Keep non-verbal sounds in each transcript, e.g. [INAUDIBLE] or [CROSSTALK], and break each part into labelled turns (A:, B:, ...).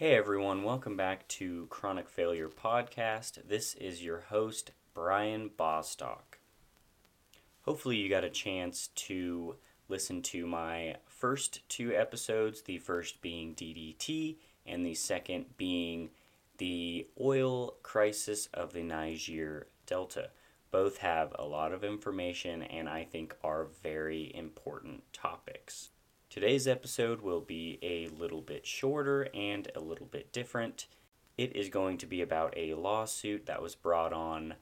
A: Hey everyone, welcome back to Chronic Failure Podcast. This is your host, Brian Bostock. Hopefully, you got a chance to listen to my first two episodes, the first being DDT, and the second being the oil crisis of the Niger Delta. Both have a lot of information and I think are very important topics. Today's episode will be a little bit shorter and a little bit different. It is going to be about a lawsuit that was brought on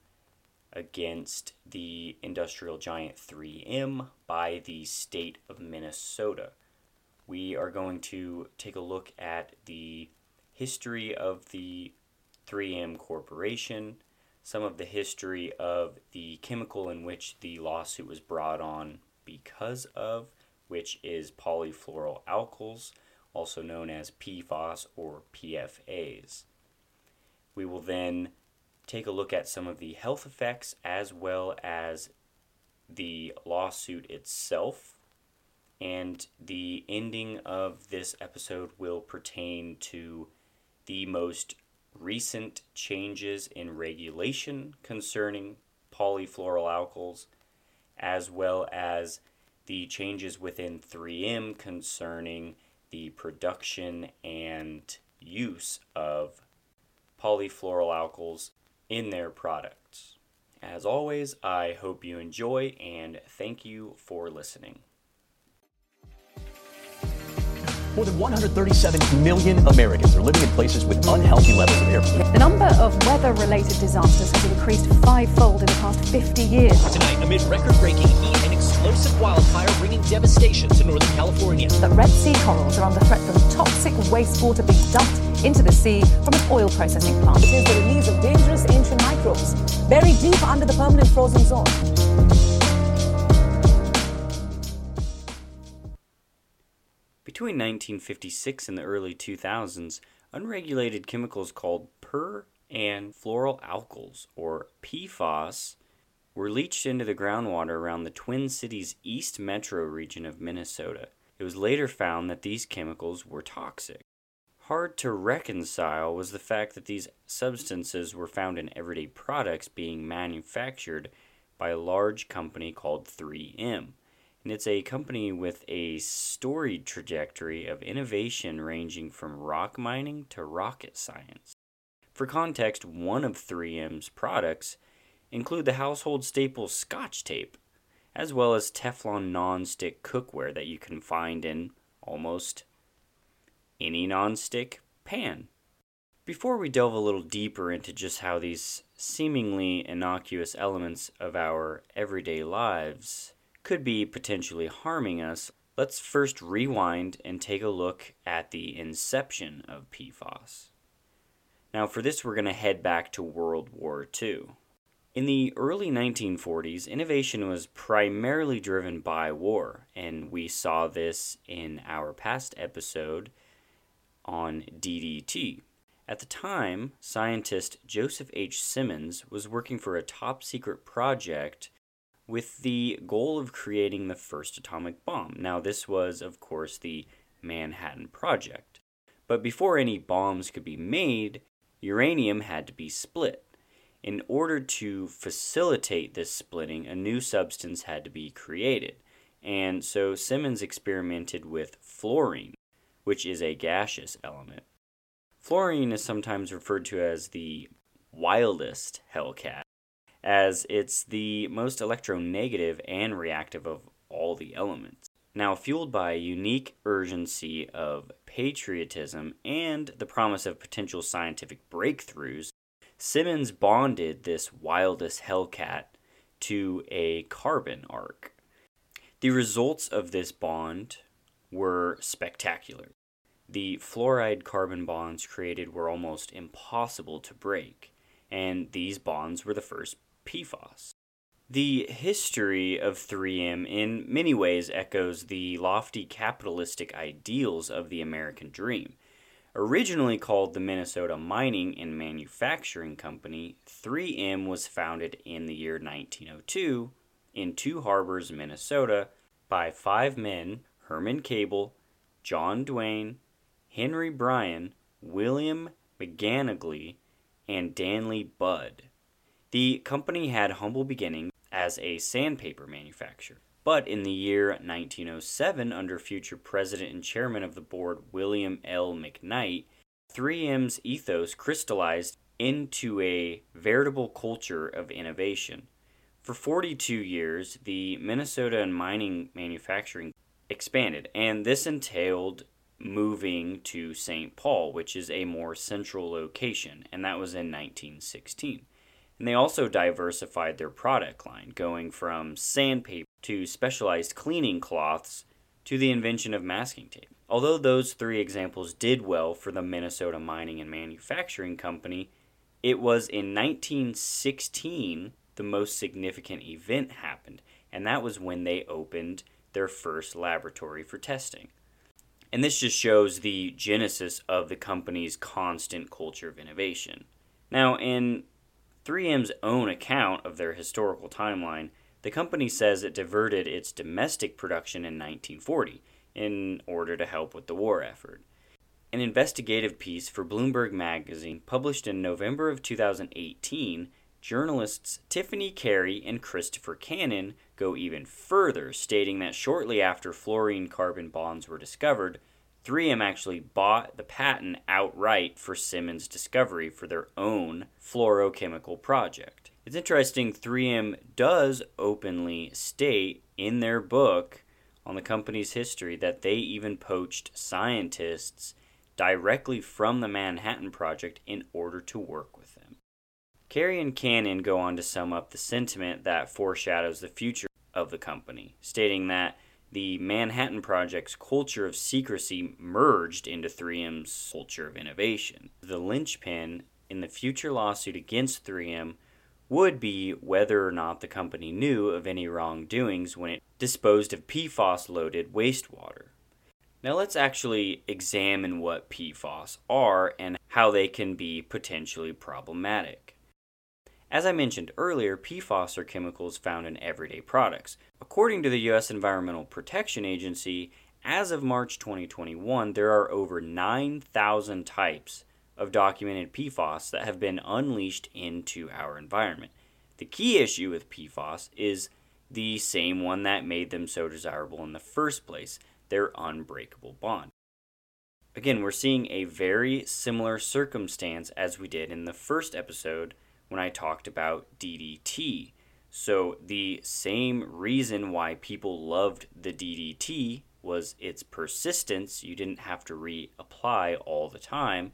A: against the industrial giant 3M by the state of Minnesota. We are going to take a look at the history of the 3M Corporation, some of the history of the chemical in which the lawsuit was brought on because of, which is polyfluoroalkyls, also known as PFAS or PFAs. We will then take a look at some of the health effects as well as the lawsuit itself. And the ending of this episode will pertain to the most recent changes in regulation concerning polyfluoroalkyls, as well as the changes within 3M concerning the production and use of polyfluoroalkyls in their products. As always, I hope you enjoy and thank you for listening.
B: More than 137 million Americans are living in places with unhealthy levels of air pollution.
C: The number of weather related disasters has increased fivefold in the past 50 years.
B: Tonight, amid record breaking heat and explosive wildfire bringing devastation to Northern California.
C: The Red Sea corals are under threat from toxic wastewater being dumped into the sea from an oil processing plant.
D: It is the release of dangerous ancient microbes buried deep under the permanent frozen zone.
A: Between 1956 and the early 2000s, unregulated chemicals called per and fluoroalkyls, or PFAS, were leached into the groundwater around the Twin Cities East Metro region of Minnesota. It was later found that these chemicals were toxic. Hard to reconcile was the fact that these substances were found in everyday products being manufactured by a large company called 3M and it's a company with a storied trajectory of innovation ranging from rock mining to rocket science. For context, one of 3M's products include the household staple Scotch tape, as well as Teflon non-stick cookware that you can find in almost any non-stick pan. Before we delve a little deeper into just how these seemingly innocuous elements of our everyday lives could be potentially harming us, let's first rewind and take a look at the inception of PFAS. Now, for this, we're going to head back to World War II. In the early 1940s, innovation was primarily driven by war, and we saw this in our past episode on DDT. At the time, scientist Joseph H. Simons was working for a top secret project with the goal of creating the first atomic bomb. Now, this was, of course, the Manhattan Project. But before any bombs could be made, uranium had to be split. In order to facilitate this splitting, a new substance had to be created. And so Simons experimented with fluorine, which is a gaseous element. Fluorine is sometimes referred to as the wildest Hellcat as it's the most electronegative and reactive of all the elements. Now, fueled by a unique urgency of patriotism and the promise of potential scientific breakthroughs, Simons bonded this wildest Hellcat to a carbon arc. The results of this bond were spectacular. The fluoride carbon bonds created were almost impossible to break, and these bonds were the first PFAS. The history of 3M in many ways echoes the lofty capitalistic ideals of the American dream. Originally called the Minnesota Mining and Manufacturing Company, 3M was founded in the year 1902 in Two Harbors, Minnesota, by five men Hermon Cable, John Duane, Henry Bryan, William McGanigaley and Danley Budd. The company had humble beginnings as a sandpaper manufacturer. But in the year 1907, under future president and chairman of the board William L. McKnight, 3M's ethos crystallized into a veritable culture of innovation. For 42 years, the Minnesota and mining manufacturing expanded, and this entailed moving to St. Paul, which is a more central location, and that was in 1916. And they also diversified their product line, going from sandpaper to specialized cleaning cloths to the invention of masking tape. Although those three examples did well for the Minnesota Mining and Manufacturing Company, it was in 1916 the most significant event happened, and that was when they opened their first laboratory for testing. And this just shows the genesis of the company's constant culture of innovation. Now, in 3M's own account of their historical timeline, the company says it diverted its domestic production in 1940 in order to help with the war effort. An investigative piece for Bloomberg magazine published in November of 2018, journalists Tiffany Kary and Christopher Cannon go even further, stating that shortly after fluorine carbon bonds were discovered, 3M actually bought the patent outright for Simons' discovery for their own fluorochemical project. It's interesting, 3M does openly state in their book on the company's history that they even poached scientists directly from the Manhattan Project in order to work with them. Kary and Cannon go on to sum up the sentiment that foreshadows the future of the company, stating that the Manhattan Project's culture of secrecy merged into 3M's culture of innovation. The linchpin in the future lawsuit against 3M would be whether or not the company knew of any wrongdoings when it disposed of PFAS loaded wastewater. Now let's actually examine what PFAS are and how they can be potentially problematic. As I mentioned earlier, PFAS are chemicals found in everyday products. According to the U.S. Environmental Protection Agency, as of March 2021, there are over 9,000 types of documented PFAS that have been unleashed into our environment. The key issue with PFAS is the same one that made them so desirable in the first place their unbreakable bond. Again, we're seeing a very similar circumstance as we did in the first episode when I talked about DDT. So, the same reason why people loved the DDT was its persistence. You didn't have to reapply all the time.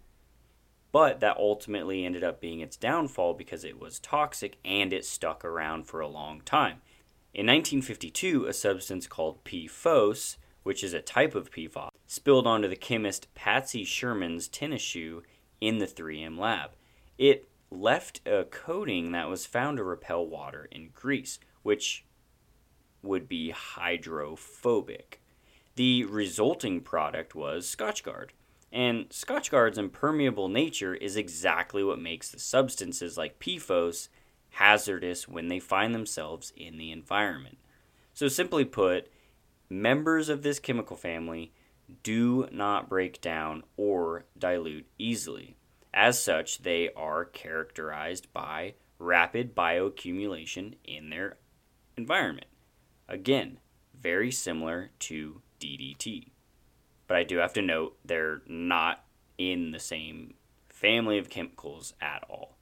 A: But that ultimately ended up being its downfall because it was toxic and it stuck around for a long time. In 1952, a substance called PFOS, which is a type of PFAS, spilled onto the chemist Patsy Sherman's tennis shoe in the 3M lab. It left a coating that was found to repel water in grease, which would be hydrophobic. The resulting product was Scotchgard. And Scotchgard's impermeable nature is exactly what makes the substances like PFOS hazardous when they find themselves in the environment. So, simply put, members of this chemical family do not break down or dilute easily. As such, they are characterized by rapid bioaccumulation in their environment. Again, very similar to DDT. But I do have to note they're not in the same family of chemicals at all.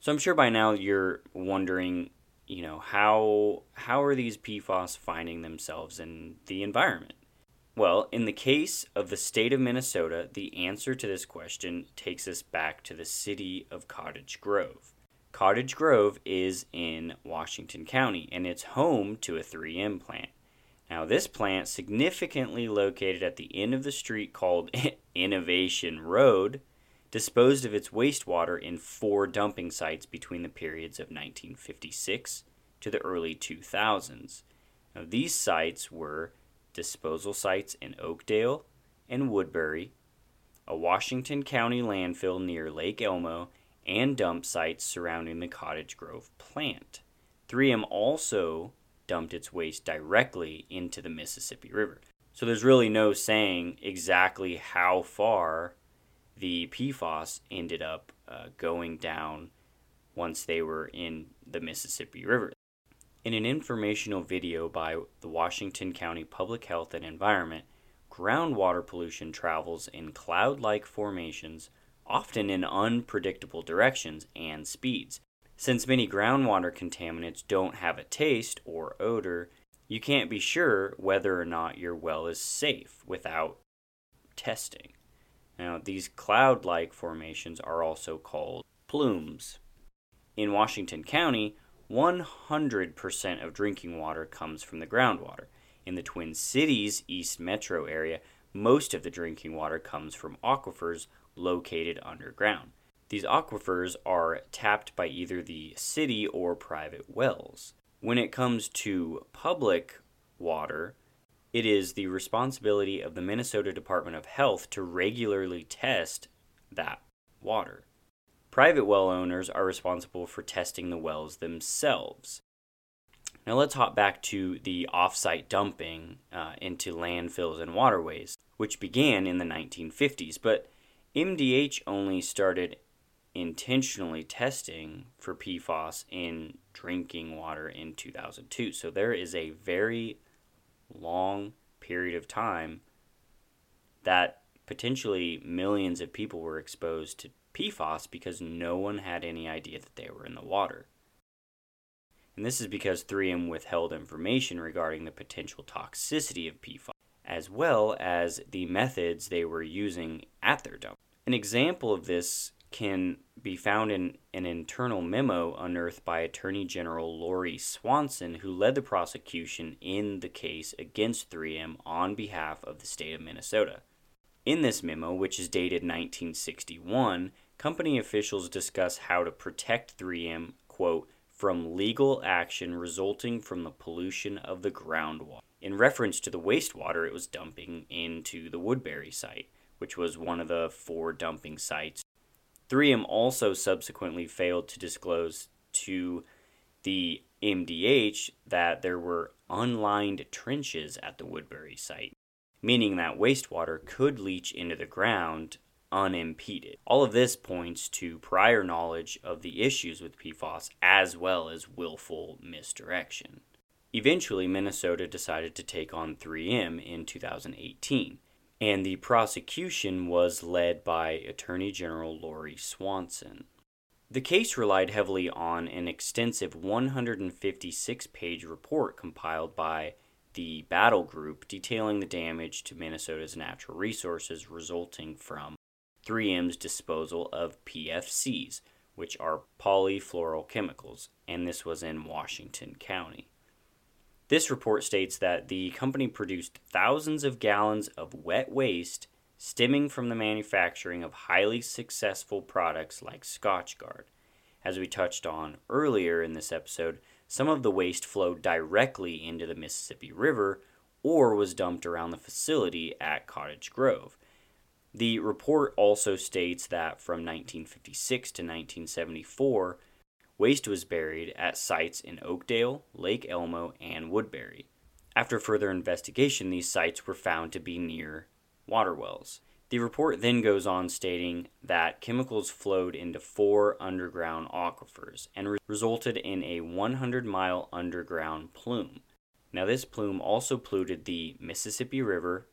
A: So I'm sure by now you're wondering, you know, how how are these PFAS finding themselves in the environment? Well, in the case of the state of Minnesota, the answer to this question takes us back to the city of Cottage Grove. Cottage Grove is in Washington County and it's home to a 3M plant. Now, this plant, significantly located at the end of the street called [LAUGHS] Innovation Road, disposed of its wastewater in four dumping sites between the periods of 1956 to the early 2000s. Now, these sites were disposal sites in Oakdale and Woodbury, a Washington County landfill near Lake Elmo, and dump sites surrounding the Cottage Grove plant. 3M also dumped its waste directly into the Mississippi River. So there's really no saying exactly how far the PFAS ended up uh, going down once they were in the Mississippi River. In an informational video by the Washington County Public Health and Environment, groundwater pollution travels in cloud like formations, often in unpredictable directions and speeds. Since many groundwater contaminants don't have a taste or odor, you can't be sure whether or not your well is safe without testing. Now, these cloud like formations are also called plumes. In Washington County, 100% of drinking water comes from the groundwater. In the Twin Cities East Metro area, most of the drinking water comes from aquifers located underground. These aquifers are tapped by either the city or private wells. When it comes to public water, it is the responsibility of the Minnesota Department of Health to regularly test that water. Private well owners are responsible for testing the wells themselves. Now let's hop back to the offsite dumping uh, into landfills and waterways, which began in the 1950s, but MDH only started intentionally testing for PFAS in drinking water in 2002. So there is a very long period of time that potentially millions of people were exposed to PFAS because no one had any idea that they were in the water. And this is because 3M withheld information regarding the potential toxicity of PFAS, as well as the methods they were using at their dump. An example of this can be found in an internal memo unearthed by Attorney General Lori Swanson, who led the prosecution in the case against 3M on behalf of the state of Minnesota. In this memo, which is dated 1961, company officials discuss how to protect 3M, quote, from legal action resulting from the pollution of the groundwater. In reference to the wastewater it was dumping into the Woodbury site, which was one of the four dumping sites. 3M also subsequently failed to disclose to the MDH that there were unlined trenches at the Woodbury site, meaning that wastewater could leach into the ground unimpeded. All of this points to prior knowledge of the issues with PFAS as well as willful misdirection. Eventually, Minnesota decided to take on 3M in 2018, and the prosecution was led by Attorney General Lori Swanson. The case relied heavily on an extensive 156 page report compiled by the Brattle Group detailing the damage to Minnesota's natural resources resulting from 3M's disposal of PFCs, which are polyfluorochemicals, and this was in Washington County. This report states that the company produced thousands of gallons of wet waste stemming from the manufacturing of highly successful products like Scotchgard. As we touched on earlier in this episode, some of the waste flowed directly into the Mississippi River or was dumped around the facility at Cottage Grove. The report also states that from 1956 to 1974, waste was buried at sites in Oakdale, Lake Elmo, and Woodbury. After further investigation, these sites were found to be near water wells. The report then goes on stating that chemicals flowed into four underground aquifers and re- resulted in a 100 mile underground plume. Now, this plume also polluted the Mississippi River,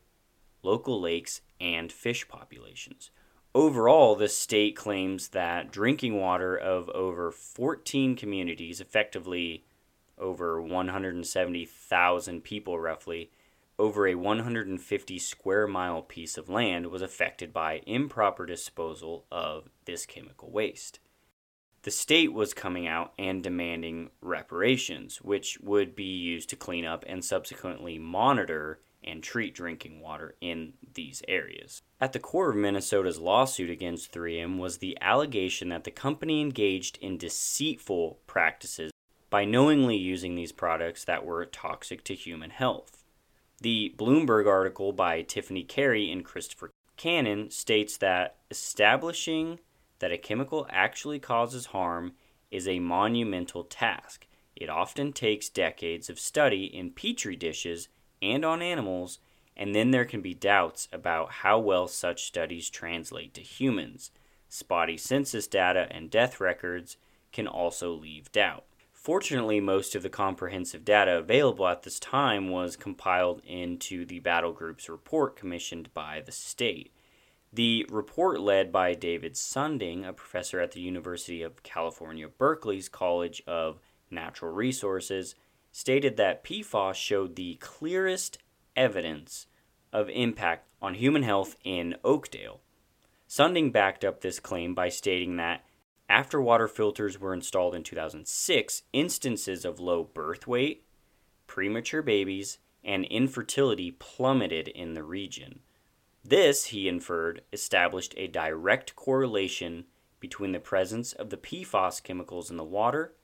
A: local lakes, and fish populations. Overall, the state claims that drinking water of over 14 communities, effectively over 170,000 people roughly, over a 150 square mile piece of land was affected by improper disposal of this chemical waste. The state was coming out and demanding reparations, which would be used to clean up and subsequently monitor and treat drinking water in these areas. At the core of Minnesota's lawsuit against 3M was the allegation that the company engaged in deceitful practices by knowingly using these products that were toxic to human health. The Bloomberg article by Tiffany Kary and Christopher Cannon states that establishing that a chemical actually causes harm is a monumental task. It often takes decades of study in petri dishes and on animals, and then there can be doubts about how well such studies translate to humans. Spotty census data and death records can also leave doubt. Fortunately, most of the comprehensive data available at this time was compiled into the Brattle Group's report commissioned by the state. The report, led by David Sunding, a professor at the University of California, Berkeley's College of Natural Resources, stated that PFAS showed the clearest evidence of impact on human health in Oakdale. Sunding backed up this claim by stating that after water filters were installed in 2006, instances of low birth weight, premature babies, and infertility plummeted in the region. This, he inferred, established a direct correlation between the presence of the PFAS chemicals in the water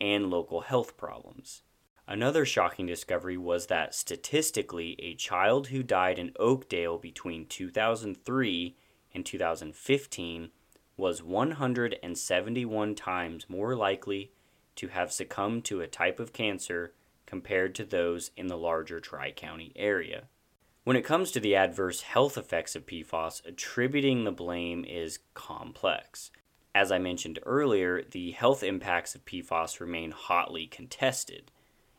A: and local health problems. Another shocking discovery was that statistically, a child who died in Oakdale between 2003 and 2015 was 171 times more likely to have succumbed to a type of cancer compared to those in the larger Tri County area. When it comes to the adverse health effects of PFAS, attributing the blame is complex. As I mentioned earlier, the health impacts of PFAS remain hotly contested.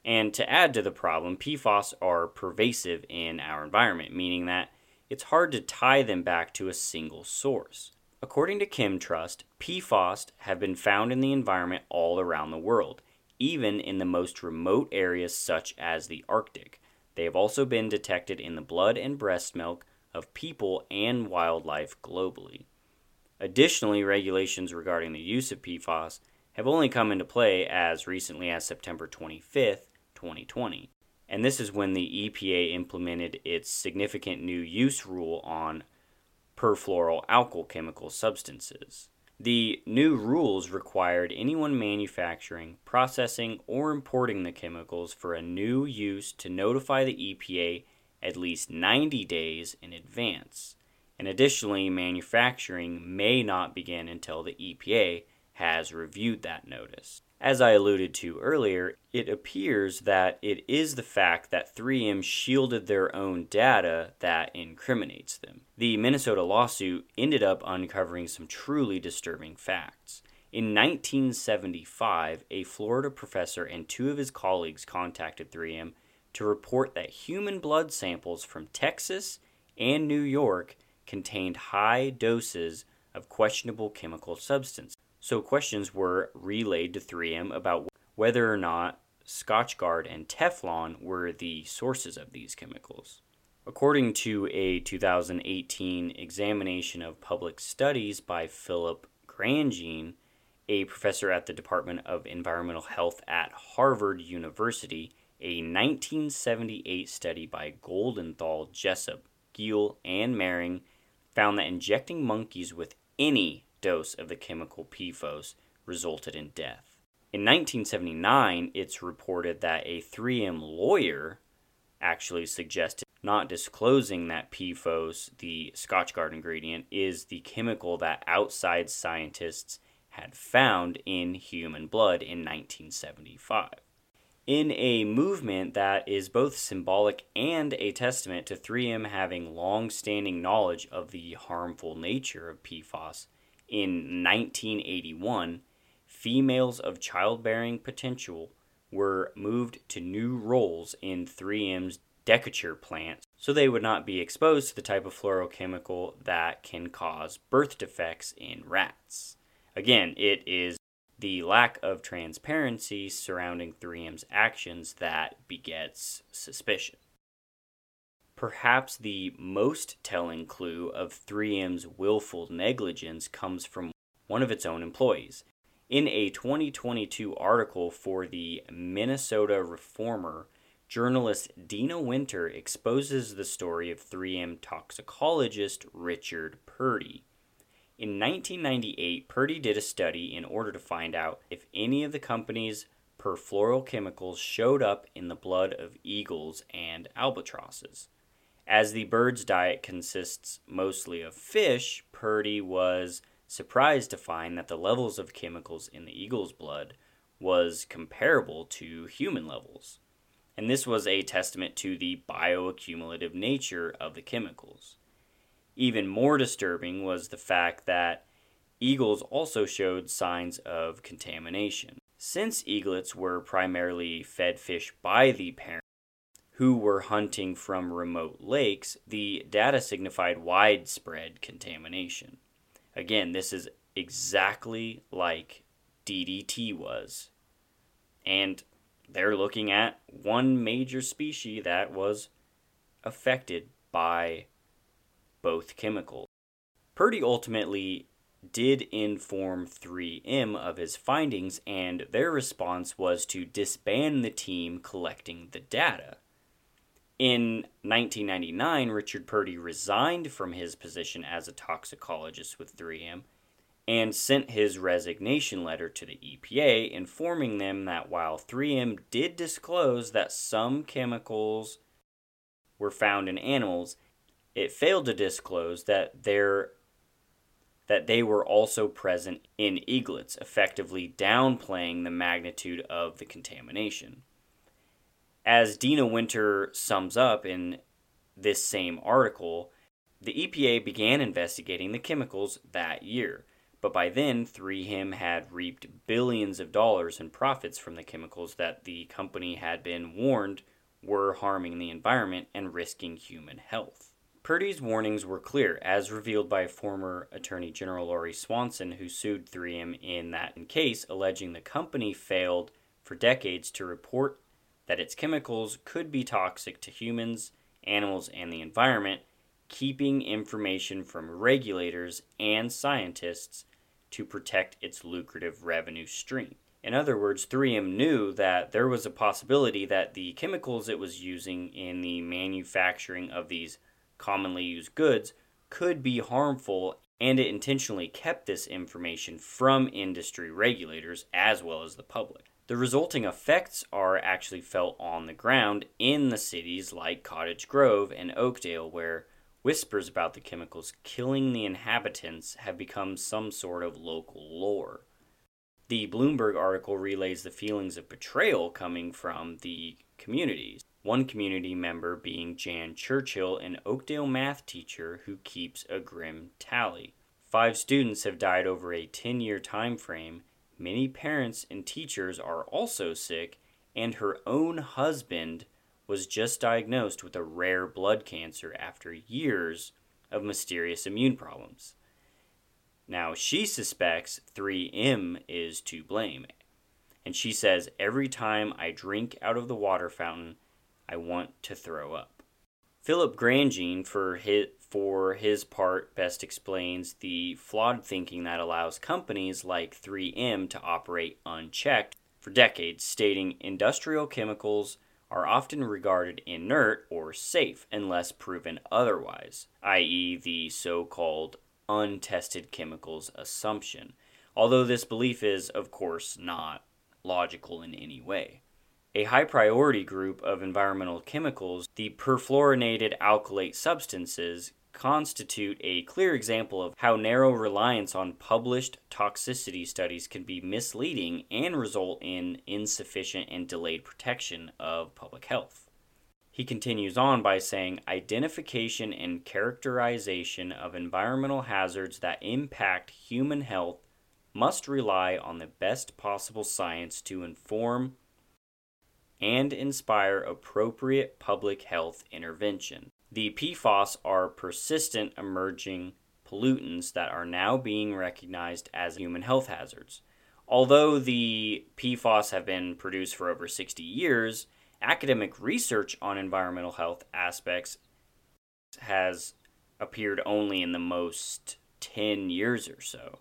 A: And to add to the problem, PFAS are pervasive in our environment, meaning that it's hard to tie them back to a single source. According to ChemTrust, PFAS have been found in the environment all around the world, even in the most remote areas such as the Arctic. They have also been detected in the blood and breast milk of people and wildlife globally. Additionally, regulations regarding the use of PFAS have only come into play as recently as September 25th, 2020. And this is when the EPA implemented its significant new use rule on perfluoroalkyl chemical substances. The new rules required anyone manufacturing, processing, or importing the chemicals for a new use to notify the EPA at least 90 days in advance. And additionally, manufacturing may not begin until the EPA has reviewed that notice. As I alluded to earlier, it appears that it is the fact that 3M shielded their own data that incriminates them. The Minnesota lawsuit ended up uncovering some truly disturbing facts. In 1975, a Florida professor and two of his colleagues contacted 3M to report that human blood samples from Texas and New York contained high doses of questionable chemical substance. So questions were relayed to 3M about whether or not Scotchgard and Teflon were the sources of these chemicals. According to a 2018 examination of public studies by Philip Grandjean, a professor at the Department of Environmental Health at Harvard University, a 1978 study by Goldenthal, Jessup, Gill, and Mehring found that injecting monkeys with any dose of the chemical PFOS resulted in death. In 1979, it's reported that a 3M lawyer actually suggested not disclosing that PFOS, the Scotchgard ingredient, is the chemical that outside scientists had found in human blood in 1975. In a movement that is both symbolic and a testament to 3M having long standing knowledge of the harmful nature of PFOS, in 1981, females of childbearing potential were moved to new roles in 3M's Decatur plant so they would not be exposed to the type of fluorochemical that can cause birth defects in rats. Again, it is the lack of transparency surrounding 3M's actions that begets suspicion. Perhaps the most telling clue of 3M's willful negligence comes from one of its own employees. In a 2022 article for the Minnesota Reformer, journalist Deena Winter exposes the story of 3M toxicologist Richard Purdy. In 1998, Purdy did a study in order to find out if any of the company's perfluorochemicals showed up in the blood of eagles and albatrosses. As the bird's diet consists mostly of fish, Purdy was surprised to find that the levels of chemicals in the eagle's blood was comparable to human levels. and this was a testament to the bioaccumulative nature of the chemicals. Even more disturbing was the fact that eagles also showed signs of contamination. Since eaglets were primarily fed fish by the parent, who were hunting from remote lakes, the data signified widespread contamination. Again, this is exactly like DDT was. And they're looking at one major species that was affected by both chemicals. Purdy ultimately did inform 3M of his findings, and their response was to disband the team collecting the data. In 1999, Richard Purdy resigned from his position as a toxicologist with 3M and sent his resignation letter to the EPA, informing them that while 3M did disclose that some chemicals were found in animals, it failed to disclose that that they were also present in eaglets, effectively downplaying the magnitude of the contamination. As Deena Winter sums up in this same article, the EPA began investigating the chemicals that year, but by then 3M had reaped billions of dollars in profits from the chemicals that the company had been warned were harming the environment and risking human health. Purdy's warnings were clear, as revealed by former Attorney General Lori Swanson, who sued 3M in that case, alleging the company failed for decades to report that its chemicals could be toxic to humans, animals, and the environment, keeping information from regulators and scientists to protect its lucrative revenue stream. In other words, 3M knew that there was a possibility that the chemicals it was using in the manufacturing of these commonly used goods could be harmful, and it intentionally kept this information from industry regulators as well as the public. The resulting effects are actually felt on the ground in the cities like Cottage Grove and Oakdale, where whispers about the chemicals killing the inhabitants have become some sort of local lore. The Bloomberg article relays the feelings of betrayal coming from the communities one community member being Jan Churchill, an Oakdale math teacher who keeps a grim tally. Five students have died over a 10 year time frame. Many parents and teachers are also sick, and her own husband was just diagnosed with a rare blood cancer after years of mysterious immune problems. Now, she suspects 3M is to blame. And she says, Every time I drink out of the water fountain, I want to throw up. Philip Grandjean, for his, for his part, best explains the flawed thinking that allows companies like 3M to operate unchecked for decades, stating industrial chemicals are often regarded inert or safe unless proven otherwise, i.e., the so called untested chemicals assumption, although this belief is, of course, not logical in any way. A high priority group of environmental chemicals, the perfluorinated alkylate substances, constitute a clear example of how narrow reliance on published toxicity studies can be misleading and result in insufficient and delayed protection of public health. He continues on by saying identification and characterization of environmental hazards that impact human health must rely on the best possible science to inform and inspire appropriate public health intervention. The PFAS are persistent emerging pollutants that are now being recognized as human health hazards. Although the PFAS have been produced for over 60 years, academic research on environmental health aspects has appeared only in the most 10 years or so.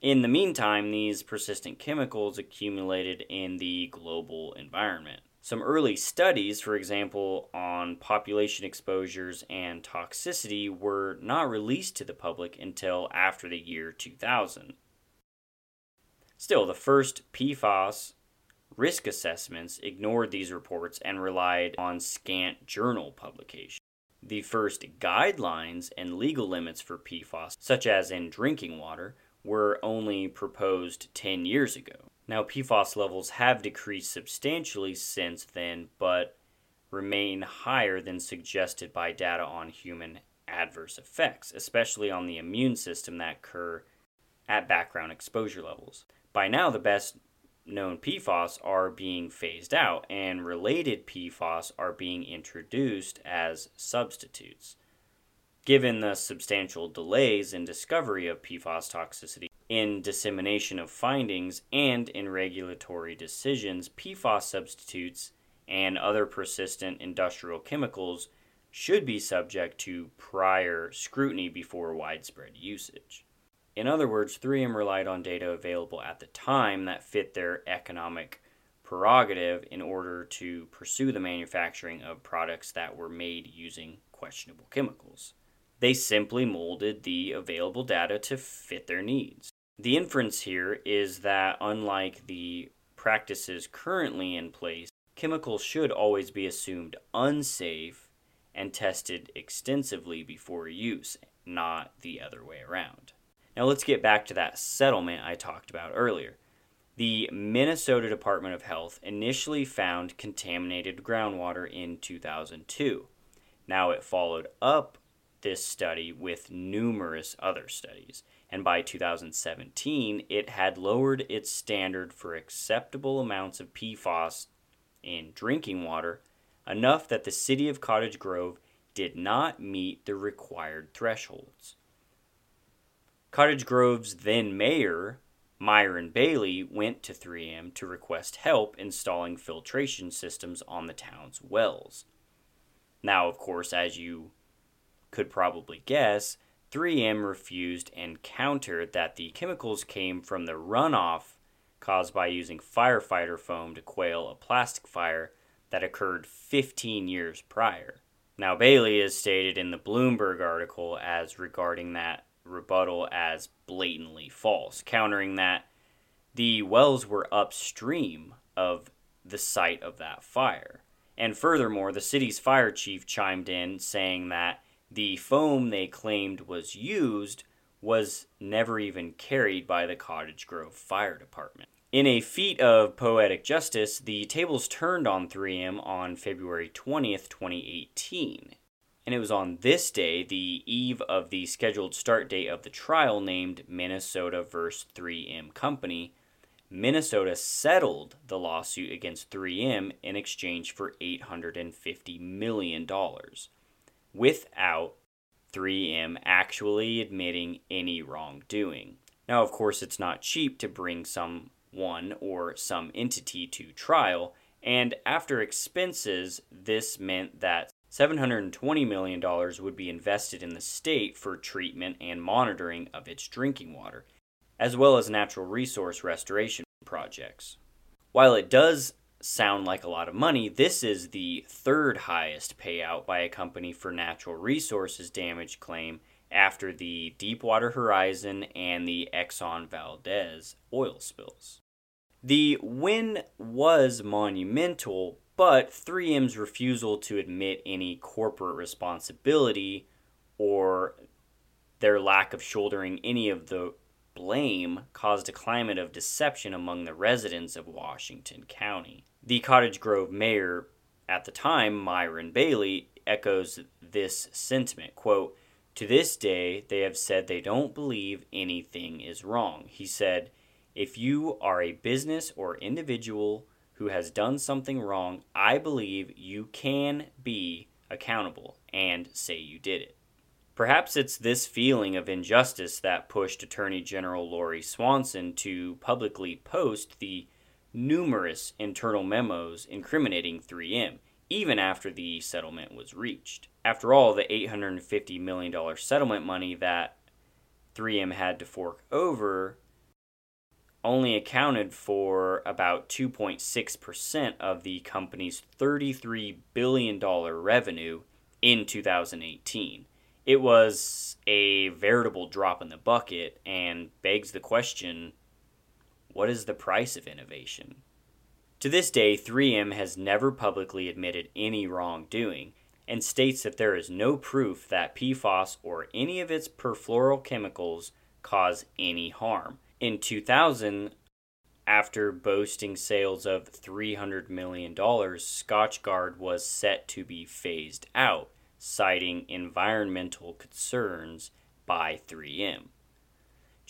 A: In the meantime, these persistent chemicals accumulated in the global environment. Some early studies, for example, on population exposures and toxicity, were not released to the public until after the year 2000. Still, the first PFAS risk assessments ignored these reports and relied on scant journal publication. The first guidelines and legal limits for PFAS, such as in drinking water, were only proposed 10 years ago. Now, PFAS levels have decreased substantially since then, but remain higher than suggested by data on human adverse effects, especially on the immune system that occur at background exposure levels. By now, the best known PFAS are being phased out, and related PFAS are being introduced as substitutes. Given the substantial delays in discovery of PFAS toxicity, in dissemination of findings, and in regulatory decisions, PFAS substitutes and other persistent industrial chemicals should be subject to prior scrutiny before widespread usage. In other words, 3M relied on data available at the time that fit their economic prerogative in order to pursue the manufacturing of products that were made using questionable chemicals. They simply molded the available data to fit their needs. The inference here is that, unlike the practices currently in place, chemicals should always be assumed unsafe and tested extensively before use, not the other way around. Now let's get back to that settlement I talked about earlier. The Minnesota Department of Health initially found contaminated groundwater in 2002. Now it followed up this study with numerous other studies, and by 2017 it had lowered its standard for acceptable amounts of PFAS in drinking water enough that the city of Cottage Grove did not meet the required thresholds. Cottage Grove's then mayor, Myron Bailey, went to 3M to request help installing filtration systems on the town's wells. Now, of course, as you could probably guess, 3M refused and countered that the chemicals came from the runoff caused by using firefighter foam to quail a plastic fire that occurred 15 years prior. Now, Bailey is stated in the Bloomberg article as regarding that rebuttal as blatantly false, countering that the wells were upstream of the site of that fire. And furthermore, the city's fire chief chimed in saying that the foam they claimed was used was never even carried by the Cottage Grove Fire Department. In a feat of poetic justice, the tables turned on 3M on February 20th, 2018. And it was on this day, the eve of the scheduled start date of the trial named Minnesota vs. 3M Company, Minnesota settled the lawsuit against 3M in exchange for $850 million, without 3M actually admitting any wrongdoing. Now, of course, it's not cheap to bring someone or some entity to trial, and after expenses, this meant that $720 million would be invested in the state for treatment and monitoring of its drinking water, as well as natural resource restoration projects. While it does sound like a lot of money, this is the third highest payout by a company for natural resources damage claim after the Deepwater Horizon and the Exxon Valdez oil spills. The win was monumental, but 3M's refusal to admit any corporate responsibility or their lack of shouldering any of the blame caused a climate of deception among the residents of Washington County. The Cottage Grove mayor at the time, Myron Bailey, echoes this sentiment. Quote, To this day, they have said they don't believe anything is wrong. He said, If you are a business or individual who has done something wrong, I believe you can be accountable and say you did it. Perhaps it's this feeling of injustice that pushed Attorney General Lori Swanson to publicly post the numerous internal memos incriminating 3M, even after the settlement was reached. After all, the $850 million settlement money that 3M had to fork over only accounted for about 2.6% of the company's $33 billion revenue in 2018. It was a veritable drop in the bucket and begs the question what is the price of innovation? To this day, 3M has never publicly admitted any wrongdoing and states that there is no proof that PFAS or any of its perfluorochemicals cause any harm in 2000, After boasting sales of $300 million, Scotchgard was set to be phased out, citing environmental concerns by 3M.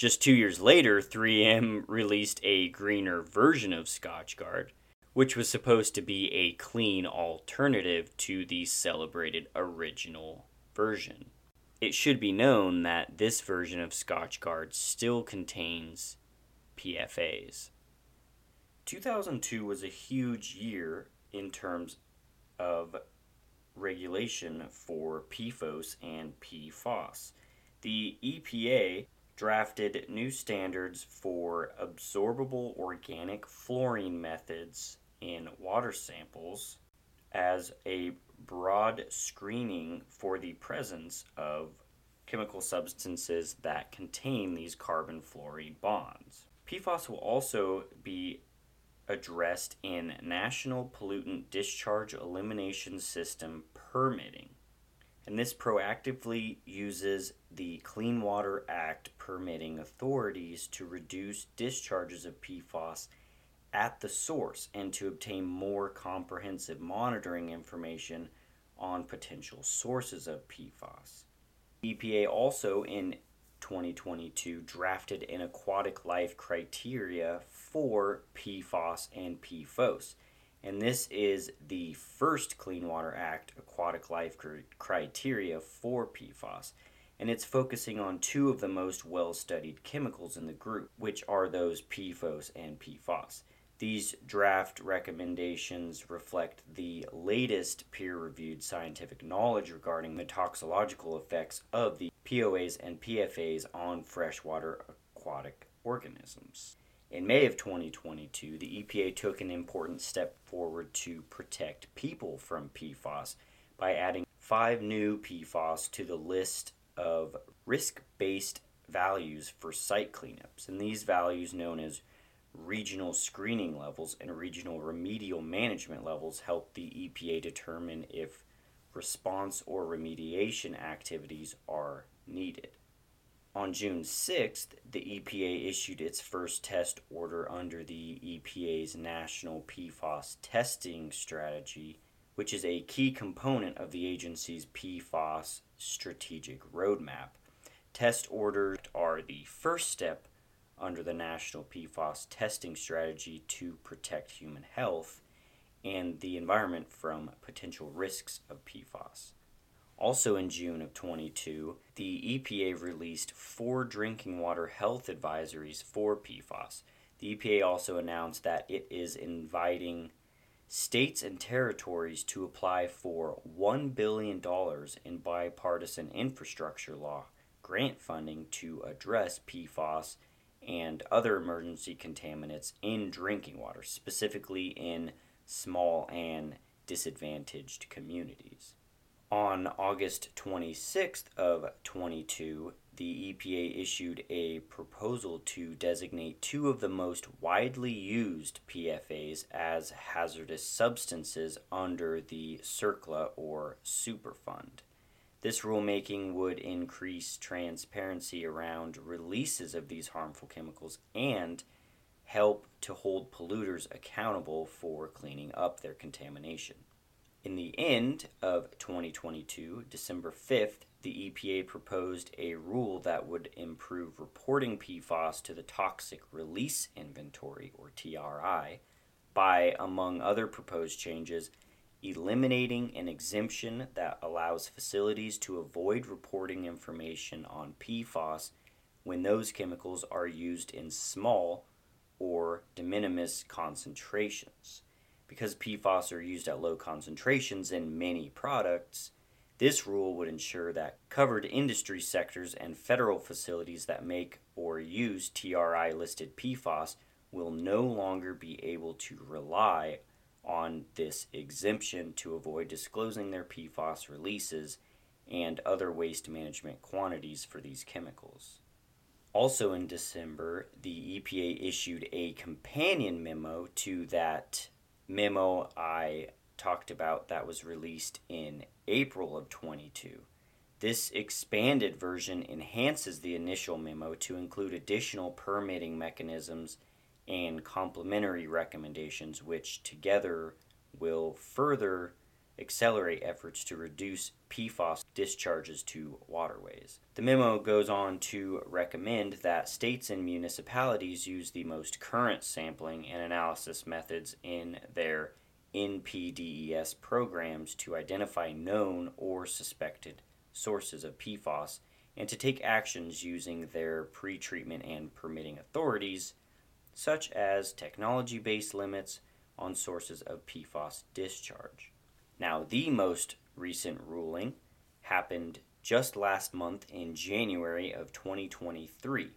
A: Just two years later, 3M released a greener version of Scotchgard, which was supposed to be a clean alternative to the celebrated original version. It should be known that this version of Scotchgard still contains PFAs. 2002 was a huge year in terms of regulation for PFOA and PFOS. The EPA drafted new standards for absorbable organic fluorine methods in water samples as a broad screening for the presence of chemical substances that contain these carbon fluorine bonds. PFOS will also be addressed in National Pollutant Discharge Elimination System permitting. And this proactively uses the Clean Water Act permitting authorities to reduce discharges of PFOS at the source and to obtain more comprehensive monitoring information on potential sources of PFOS. EPA also in 2022 drafted an aquatic life criteria for PFOA and PFOS. And this is the first Clean Water Act aquatic life criteria for PFOS. And it's focusing on two of the most well studied chemicals in the group, which are those PFOA and PFOS. These draft recommendations reflect the latest peer reviewed scientific knowledge regarding the toxicological effects of the POAs and PFAs on freshwater aquatic organisms. In May of 2022, the EPA took an important step forward to protect people from PFAS by adding five new PFAS to the list of risk based values for site cleanups. And these values, known as regional screening levels and regional remedial management levels, help the EPA determine if response or remediation activities are needed. On June 6th, the EPA issued its first test order under the EPA's National PFAS Testing Strategy, which is a key component of the agency's PFAS strategic roadmap. Test orders are the first step under the National PFAS Testing Strategy to protect human health and the environment from potential risks of PFAS. Also in June of 22, the EPA released four drinking water health advisories for PFAS. The EPA also announced that it is inviting states and territories to apply for $1 billion in bipartisan infrastructure law grant funding to address PFAS and other emergency contaminants in drinking water, specifically in small and disadvantaged communities. On August 26th of 22, the EPA issued a proposal to designate two of the most widely used PFAS as hazardous substances under the CERCLA or Superfund. This rulemaking would increase transparency around releases of these harmful chemicals and help to hold polluters accountable for cleaning up their contamination. In the end of 2022, December 5th, the EPA proposed a rule that would improve reporting PFAS to the Toxic Release Inventory, or TRI, by, among other proposed changes, eliminating an exemption that allows facilities to avoid reporting information on PFAS when those chemicals are used in small or de minimis concentrations. Because PFAS are used at low concentrations in many products, this rule would ensure that covered industry sectors and federal facilities that make or use TRI listed PFAS will no longer be able to rely on this exemption to avoid disclosing their PFAS releases and other waste management quantities for these chemicals. Also in December, the EPA issued a companion memo to that memo I talked about that was released in April of 22. This expanded version enhances the initial memo to include additional permitting mechanisms and complementary recommendations, which together will further accelerate efforts to reduce PFAS discharges to waterways. The memo goes on to recommend that states and municipalities use the most current sampling and analysis methods in their NPDES programs to identify known or suspected sources of PFAS and to take actions using their pretreatment and permitting authorities, such as technology based limits on sources of PFAS discharge. Now, the most recent ruling happened just last month in January of 2023.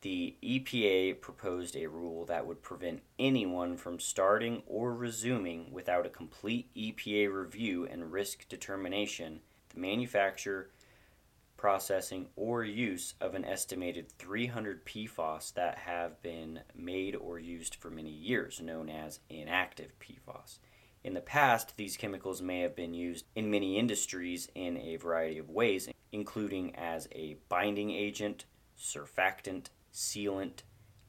A: The EPA proposed a rule that would prevent anyone from starting or resuming without a complete EPA review and risk determination the manufacture, processing, or use of an estimated 300 PFAS that have been made or used for many years, known as inactive PFAS. In the past, these chemicals may have been used in many industries in a variety of ways, including as a binding agent, surfactant, sealant,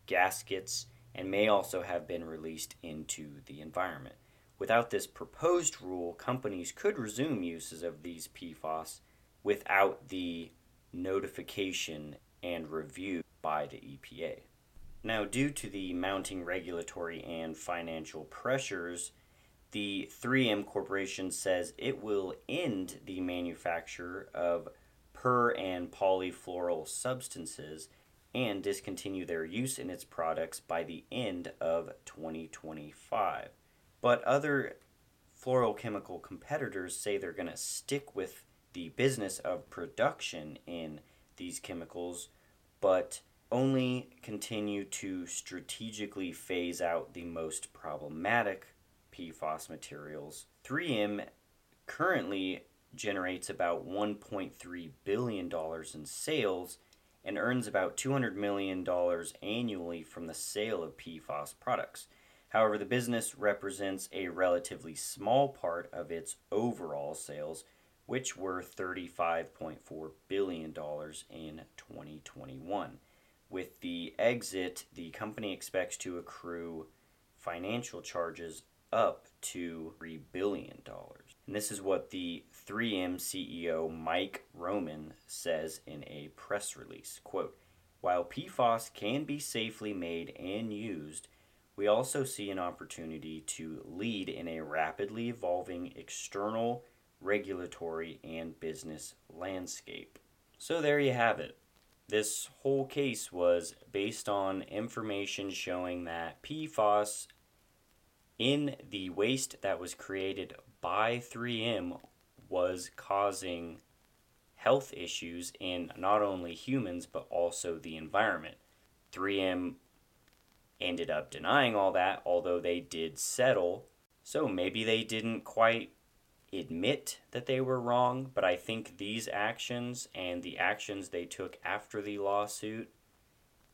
A: gaskets, and may also have been released into the environment. Without this proposed rule, companies could resume uses of these PFAS without the notification and review by the EPA. Now, due to the mounting regulatory and financial pressures, the 3M Corporation says it will end the manufacture of per and polyfluoroalkyl substances and discontinue their use in its products by the end of 2025. But other fluorochemical competitors say they're going to stick with the business of production in these chemicals, but only continue to strategically phase out the most problematic PFAS materials. 3M currently generates about $1.3 billion in sales and earns about $200 million annually from the sale of PFAS products. However, the business represents a relatively small part of its overall sales, which were $35.4 billion in 2021. With the exit, the company expects to accrue financial charges up to $3 billion. And this is what the 3M CEO Mike Roman says in a press release. Quote, while PFAS can be safely made and used, we also see an opportunity to lead in a rapidly evolving external regulatory and business landscape. So there you have it. This whole case was based on information showing that PFAS in the waste that was created by 3M was causing health issues in not only humans but also the environment. 3M ended up denying all that, although they did settle. So maybe they didn't quite admit that they were wrong, but I think these actions and the actions they took after the lawsuit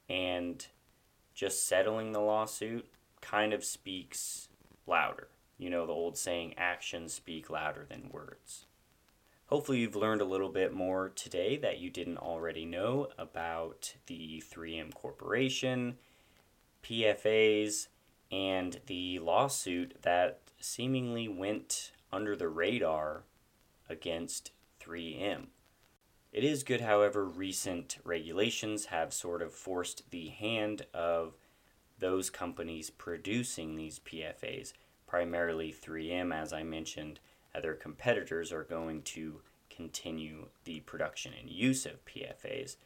A: and just settling the lawsuit kind of speaks louder. You know, the old saying, actions speak louder than words. Hopefully, you've learned a little bit more today that you didn't already know about the 3M Corporation, PFAs, and the lawsuit that seemingly went under the radar against 3M. It is good, however, recent regulations have sort of forced the hand of those companies producing these PFAs, primarily 3M, as I mentioned. Other competitors are going to continue the production and use of PFAs,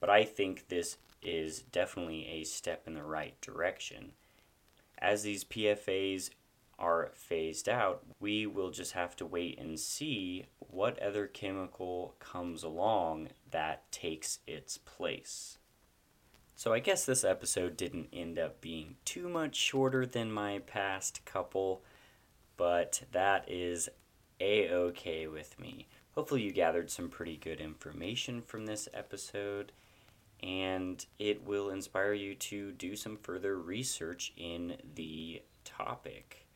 A: but I think this is definitely a step in the right direction. As these PFAs are phased out, we will just have to wait and see what other chemical comes along that takes its place. So I guess this episode didn't end up being too much shorter than my past couple, but that is a okay with me. Hopefully, you gathered some pretty good information from this episode, and it will inspire you to do some further research in the topic.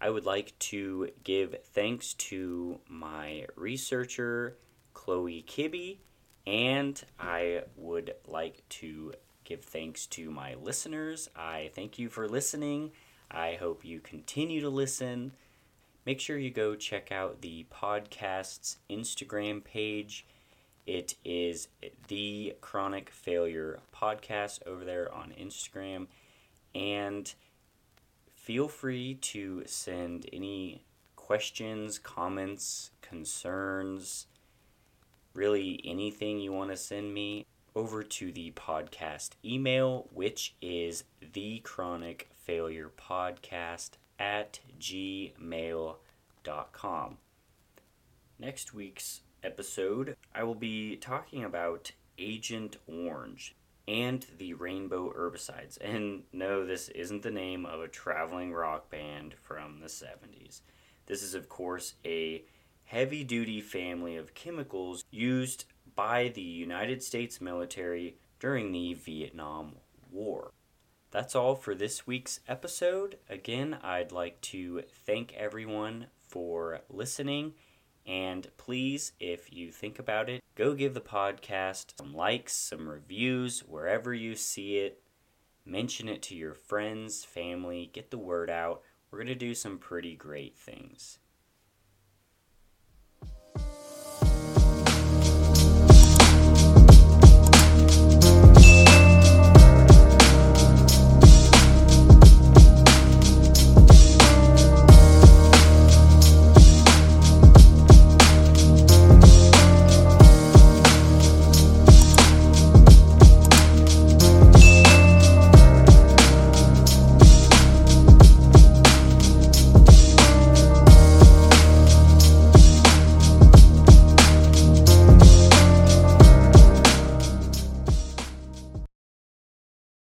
A: I would like to give thanks to my researcher, Chloe Kibbe, and I would like to give thanks to my listeners. I thank you for listening. I hope you continue to listen. Make sure you go check out the podcast's Instagram page. It is the Chronic Failure Podcast over there on Instagram. And feel free to send any questions, comments, concerns, really anything you want to send me over to the podcast email, which is the chronic failure podcast at gmail.com. Next week's episode, I will be talking about Agent Orange and the Rainbow Herbicides. [LAUGHS] And no, this isn't the name of a traveling rock band from the 70s. This is, of course, a heavy duty family of chemicals used by the United States military during the Vietnam War. That's all for this week's episode. Again, I'd like to thank everyone for listening. And please, if you think about it, go give the podcast some likes, some reviews wherever you see it. Mention it to your friends, family, get the word out. We're going to do some pretty great things.